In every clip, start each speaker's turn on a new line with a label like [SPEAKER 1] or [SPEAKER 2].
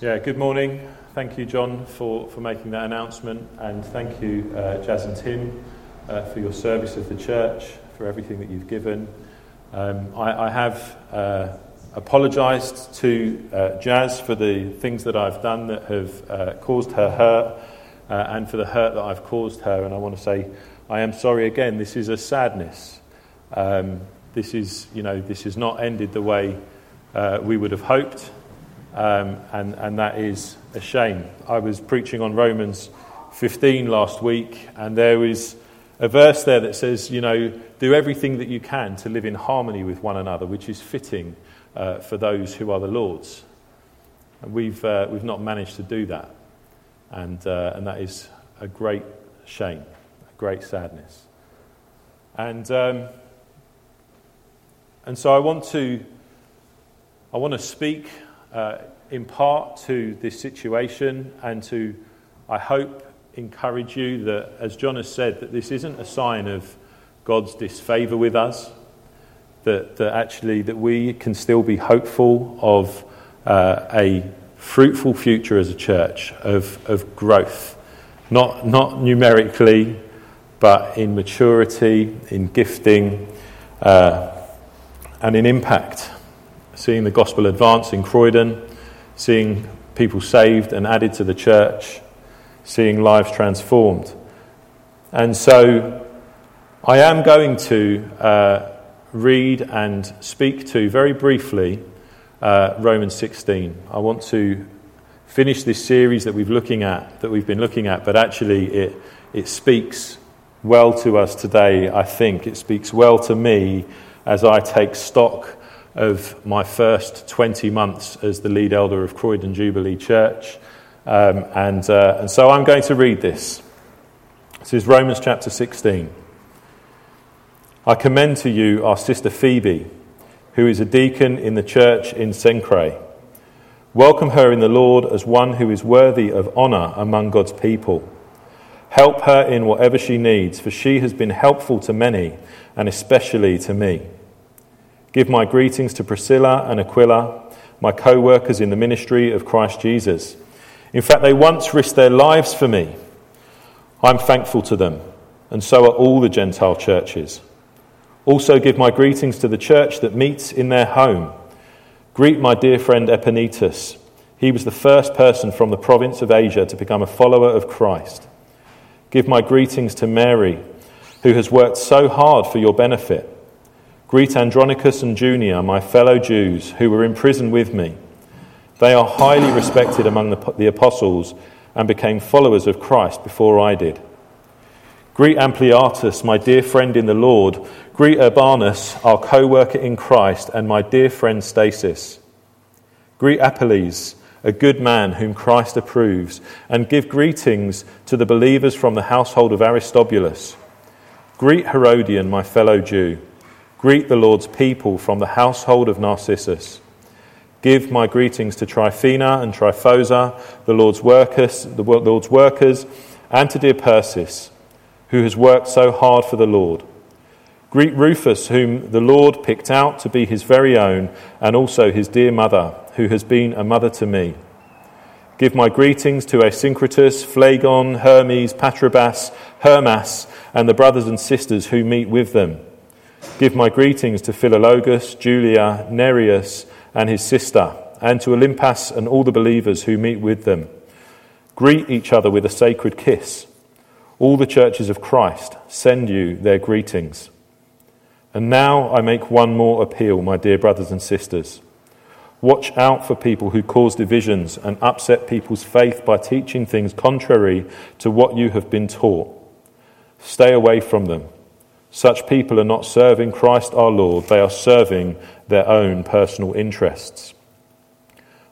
[SPEAKER 1] Yeah, good morning. Thank you, John, for, for making that announcement, and thank you, uh, Jazz and Tim, uh, for your service of the church, for everything that you've given. Um, I, I, have uh, apologised to uh, Jazz for the things that I've done that have uh, caused her hurt, uh, and for the hurt that I've caused her, and I want to say I am sorry again. This is a sadness. Um, this is, you know, this has not ended the way we would have hoped. Um, and, and that is a shame. I was preaching on Romans 15 last week, and there is a verse there that says, you know, do everything that you can to live in harmony with one another, which is fitting uh, for those who are the Lord's. And we've, uh, we've not managed to do that. And, uh, and that is a great shame, a great sadness. And, um, and so I want to, I want to speak uh, in part to this situation and to, I hope, encourage you that, as John has said, that this isn't a sign of God's disfavour with us, that, that actually that we can still be hopeful of uh, a fruitful future as a church, of, of growth, not, not numerically, but in maturity, in gifting, uh, and in impact. Seeing the gospel advance in Croydon, seeing people saved and added to the church, seeing lives transformed. And so I am going to uh, read and speak to very briefly uh, Romans 16. I want to finish this series that we've looking at that we've been looking at, but actually it it speaks well to us today. I think it speaks well to me as I take stock of my first 20 months as the lead elder of Croydon Jubilee Church. Um, and, uh, and so I'm going to read this. This is Romans chapter 16. I commend to you our sister Phoebe, who is a deacon in the church in Cenchreae. Welcome her in the Lord as one who is worthy of honour among God's people. Help her in whatever she needs, for she has been helpful to many, and especially to me. Give my greetings to Priscilla and Aquila, my co workers in the ministry of Christ Jesus. In fact, they once risked their lives for me. I'm thankful to them, and so are all the Gentile churches. Also, give my greetings to the church that meets in their home. Greet my dear friend Epaenetus. He was the first person from the province of Asia to become a follower of Christ. Give my greetings to Mary, who has worked so hard for your benefit. Greet Andronicus and Junia, my fellow Jews, who were in prison with me. They are highly respected among the, the apostles and became followers of Christ before I did. Greet Ampliatus, my dear friend in the Lord. Greet Urbanus, our co worker in Christ, and my dear friend Stachys. Greet Apelles, a good man whom Christ approves, and give greetings to the believers from the household of Aristobulus. Greet Herodion, my fellow Jew. Greet the Lord's people from the household of Narcissus. Give my greetings to Tryphena and Tryphosa, the Lord's workers, the Lord's workers, and to dear Persis, who has worked so hard for the Lord. Greet Rufus, whom the Lord picked out to be his very own, and also his dear mother, who has been a mother to me. Give my greetings to Asyncritus, Phlegon, Hermes, Patrobas, Hermas, and the brothers and sisters who meet with them. Give my greetings to Philologus, Julia, Nereus, and his sister, and to Olympas and all the believers who meet with them. Greet each other with a sacred kiss. All the churches of Christ send you their greetings. And now I make one more appeal, my dear brothers and sisters. Watch out for people who cause divisions and upset people's faith by teaching things contrary to what you have been taught. Stay away from them. Such people are not serving Christ our Lord, they are serving their own personal interests.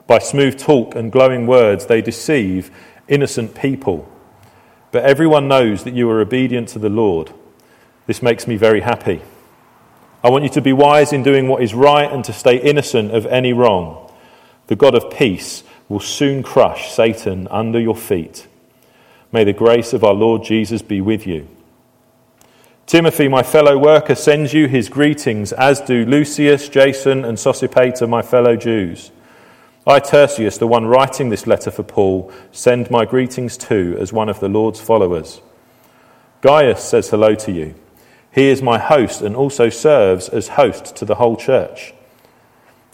[SPEAKER 1] By smooth talk and glowing words, they deceive innocent people. But everyone knows that you are obedient to the Lord. This makes me very happy. I want you to be wise in doing what is right and to stay innocent of any wrong. The God of peace will soon crush Satan under your feet. May the grace of our Lord Jesus be with you. Timothy, my fellow worker, sends you his greetings, as do Lucius, Jason, and Sosipater, my fellow Jews. I, Tertius, the one writing this letter for Paul, send my greetings too as one of the Lord's followers. Gaius says hello to you. He is my host and also serves as host to the whole church.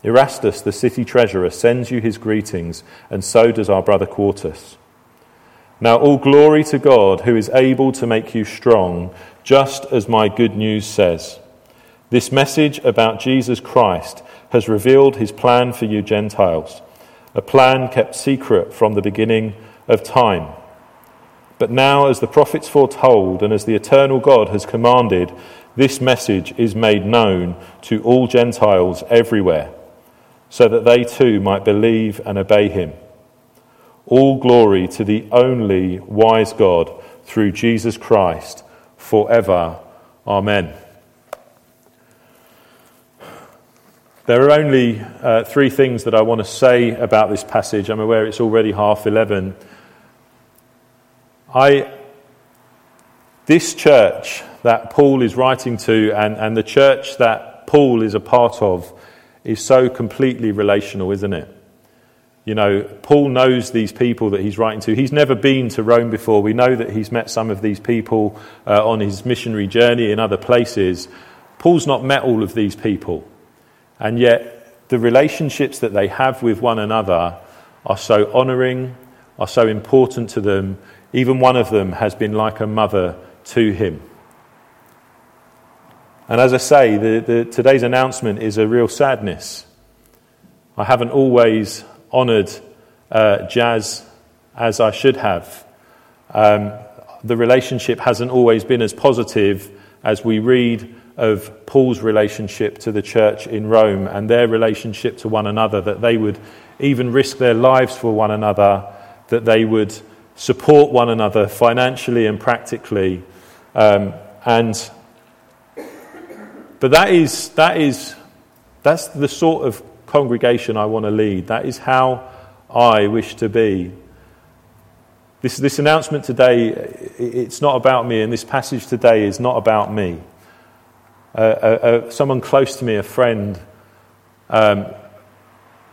[SPEAKER 1] Erastus, the city treasurer, sends you his greetings, and so does our brother Quartus. Now, all glory to God, who is able to make you strong, just as my good news says. This message about Jesus Christ has revealed his plan for you Gentiles, a plan kept secret from the beginning of time. But now, as the prophets foretold, and as the eternal God has commanded, this message is made known to all Gentiles everywhere, so that they too might believe and obey him. All glory to the only wise God through Jesus Christ forever. Amen. There are only uh, three things that I want to say about this passage. I'm aware it's already half 11. I, this church that Paul is writing to and, and the church that Paul is a part of is so completely relational, isn't it? You know, Paul knows these people that he's writing to. He's never been to Rome before. We know that he's met some of these people uh, on his missionary journey in other places. Paul's not met all of these people. And yet, the relationships that they have with one another are so honouring, are so important to them. Even one of them has been like a mother to him. And as I say, the, the, today's announcement is a real sadness. I haven't always honoured uh, Jazz as I should have. Um, the relationship hasn't always been as positive as we read of Paul's relationship to the church in Rome and their relationship to one another, that they would even risk their lives for one another, that they would support one another financially and practically. Um, and but that is that is that's the sort of congregation I want to lead. That is how I wish to be. This, this announcement today, it's not about me, and this passage today is not about me uh, uh, someone close to me, a friend, um,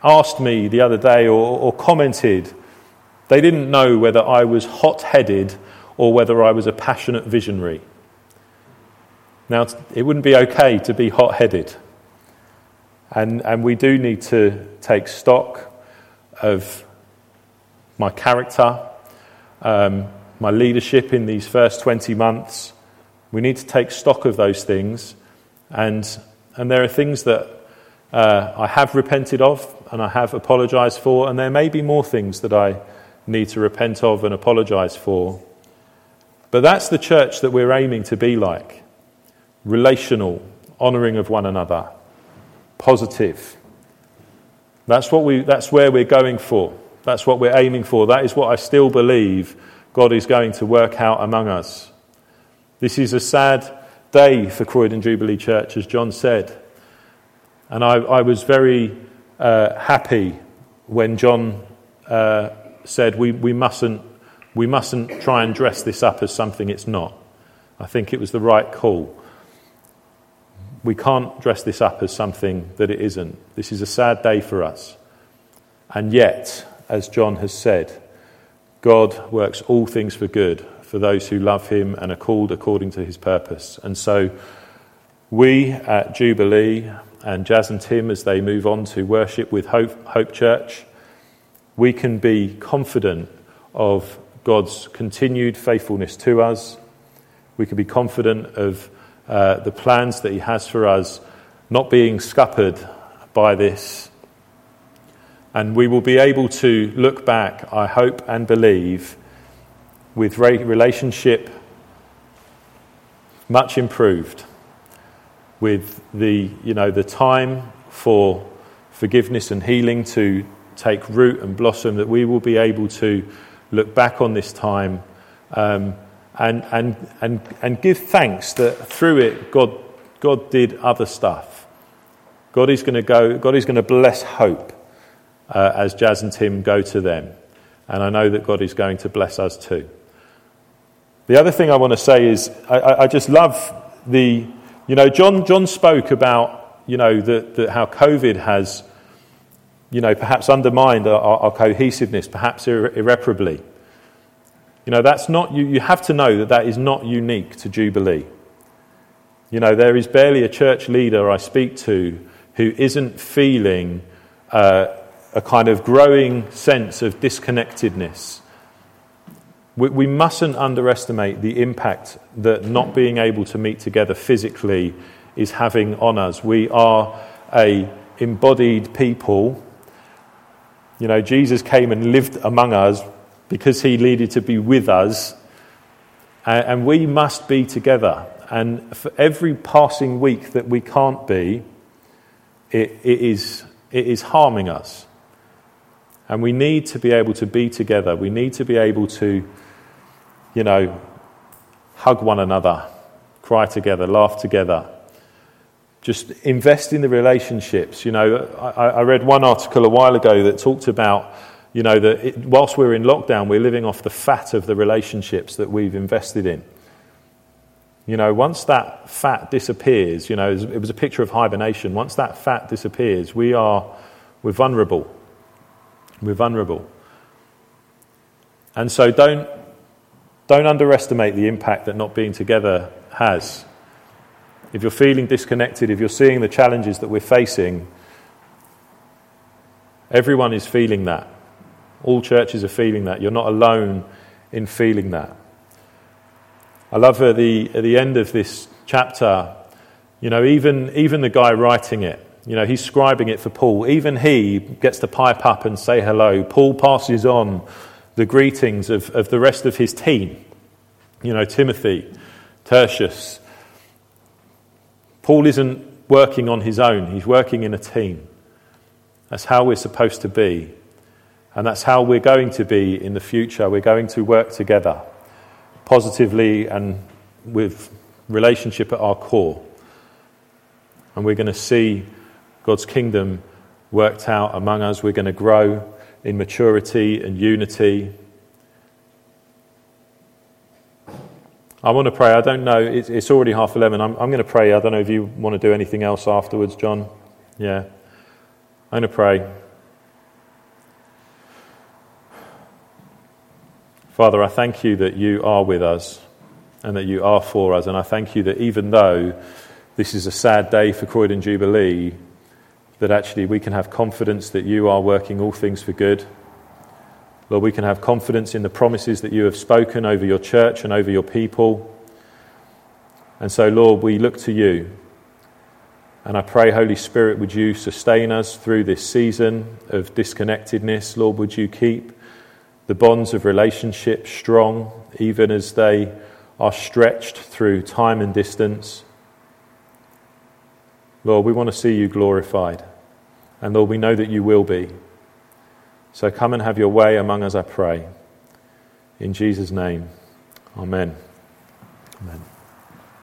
[SPEAKER 1] asked me the other day or, or commented, they didn't know whether I was hot headed or whether I was a passionate visionary. Now, it wouldn't be okay to be hot headed. And, and we do need to take stock of my character, um, my leadership in these first 20 months. We need to take stock of those things and, and there are things that uh, I have repented of and I have apologized for, and there may be more things that I need to repent of and apologize for. But that's the church that we're aiming to be like relational, honoring of one another, positive. That's, what we, that's where we're going for. That's what we're aiming for. That is what I still believe God is going to work out among us. This is a sad day for Croydon Jubilee Church, as John said. And I, I was very uh, happy when John uh, said we, we, mustn't, we mustn't try and dress this up as something it's not. I think it was the right call. We can't dress this up as something that it isn't. This is a sad day for us. And yet, as John has said, God works all things for good for those who love him and are called according to his purpose. And so we at Jubilee and Jazz and Tim, as they move on to worship with Hope, Hope Church, we can be confident of God's continued faithfulness to us. We can be confident of uh, the plans that He has for us not being scuppered by this. And we will be able to look back, I hope and believe, with relationship much improved, with the, you know, the time for forgiveness and healing to take root and blossom, that we will be able to look back on this time um, and, and, and, and give thanks that through it God, God did other stuff. God is going to go, God is going to bless hope uh, as Jazz and Tim go to them. And I know that God is going to bless us too. The other thing I want to say is I, I just love the, you know, John, John spoke about, you know, the, the, how COVID has you know, perhaps undermined our, our cohesiveness, perhaps irre- irreparably. You know, that's not, you, you have to know that that is not unique to Jubilee. You know, there is barely a church leader I speak to who isn't feeling uh, a kind of growing sense of disconnectedness. We, we mustn't underestimate the impact that not being able to meet together physically is having on us. We are a embodied people. You know, Jesus came and lived among us because he needed to be with us, and we must be together. And for every passing week that we can't be, it, it, is, it is harming us. And we need to be able to be together. We need to be able to, you know, hug one another, cry together, laugh together. Just invest in the relationships. You know, I, I read one article a while ago that talked about, you know, that it, whilst we're in lockdown, we're living off the fat of the relationships that we've invested in. You know, once that fat disappears, you know, it was a picture of hibernation. Once that fat disappears, we are, we're vulnerable. We're vulnerable. And so don't, don't underestimate the impact that not being together has. If you're feeling disconnected, if you're seeing the challenges that we're facing, everyone is feeling that. All churches are feeling that. You're not alone in feeling that. I love at the, at the end of this chapter, you know, even, even the guy writing it, you know, he's scribing it for Paul. Even he gets to pipe up and say hello. Paul passes on the greetings of, of the rest of his team, you know, Timothy, Tertius. Paul isn't working on his own, he's working in a team. That's how we're supposed to be. And that's how we're going to be in the future. We're going to work together positively and with relationship at our core. And we're going to see God's kingdom worked out among us. We're going to grow in maturity and unity. I want to pray. I don't know. It's, already half 11. I'm, I'm going to pray. I don't know if you want to do anything else afterwards, John. Yeah. I'm going to pray. Father, I thank you that you are with us and that you are for us. And I thank you that even though this is a sad day for Croydon Jubilee, that actually we can have confidence that you are working all things for good. Lord, we can have confidence in the promises that you have spoken over your church and over your people. And so, Lord, we look to you. And I pray, Holy Spirit, would you sustain us through this season of disconnectedness? Lord, would you keep the bonds of relationship strong, even as they are stretched through time and distance. Lord, we want to see you glorified. And Lord, we know that you will be. So come and have your way among us, I pray. In Jesus' name, amen. Amen.